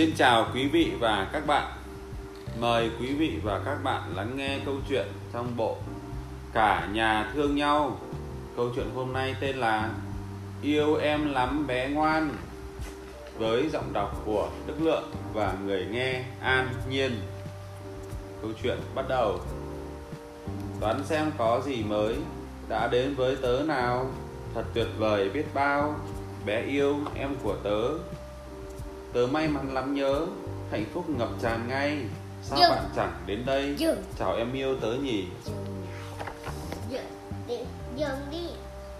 Xin chào quý vị và các bạn. Mời quý vị và các bạn lắng nghe câu chuyện trong bộ Cả nhà thương nhau. Câu chuyện hôm nay tên là Yêu em lắm bé ngoan, với giọng đọc của Đức Lượng và người nghe An Nhiên. Câu chuyện bắt đầu. Đoán xem có gì mới đã đến với tớ nào thật tuyệt vời biết bao bé yêu em của tớ tớ may mắn lắm nhớ. Hạnh phúc ngập tràn ngay. Sao Dương. bạn chẳng đến đây? Dương. chào em yêu tớ nhỉ. Dừng. Đi. Dừng đi.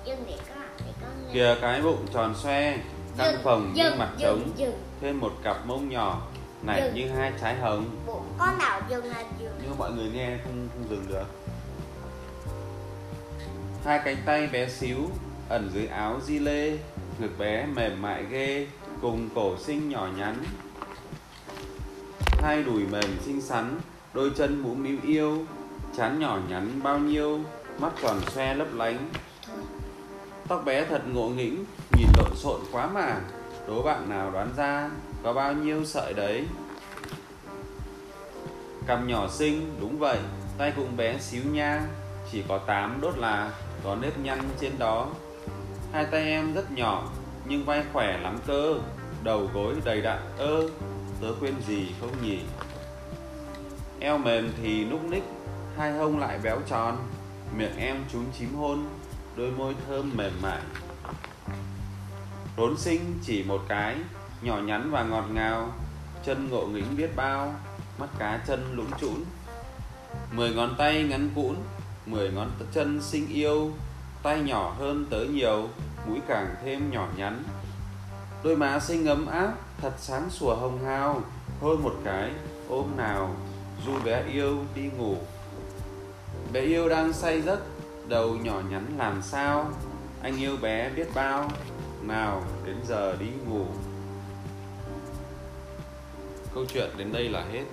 Dừng để con để con nghe. kìa cái bụng tròn xoe căng Dừng, phồng như dừng, mặt dừng, trống. Dừng. thêm một cặp mông nhỏ nảy Dừng. như hai trái hồng. Bộ con nào dừng là dừng. Nhưng mọi người nghe không không dừng được. Hai cánh tay bé xíu ẩn dưới áo di lê. Ngực bé mềm mại ghê cùng cổ sinh nhỏ nhắn. Hai đùi mềm xinh xắn, đôi chân mũm mĩm yêu. Chán nhỏ nhắn bao nhiêu, mắt tròn xoe lấp lánh. Tóc bé thật ngộ nghĩnh, nhìn lộn xộn quá mà. Đố bạn nào đoán ra, có bao nhiêu sợi đấy? Cằm nhỏ xinh, đúng vậy, tay cũng bé xíu nha. Chỉ có 8 đốt là có nếp nhăn trên đó. Hai tay em rất nhỏ nhưng vai khỏe lắm cơ, đầu gối đầy đặn ơ, tớ quên gì không nhỉ? Eo mềm thì núc ních, hai hông lại béo tròn, miệng em trúng chím hôn, đôi môi thơm mềm mại. Rốn xinh chỉ một cái, nhỏ nhắn và ngọt ngào, chân ngộ nghĩnh biết bao, mắt cá chân lũng trũn. Mười ngón tay ngắn cũn mười ngón chân xinh yêu, tay nhỏ hơn tớ nhiều mũi càng thêm nhỏ nhắn. Đôi má xinh ấm áp, thật sáng sủa hồng hào, hôn một cái, ôm nào du bé yêu đi ngủ. Bé yêu đang say giấc, đầu nhỏ nhắn làm sao? Anh yêu bé biết bao, nào đến giờ đi ngủ. Câu chuyện đến đây là hết.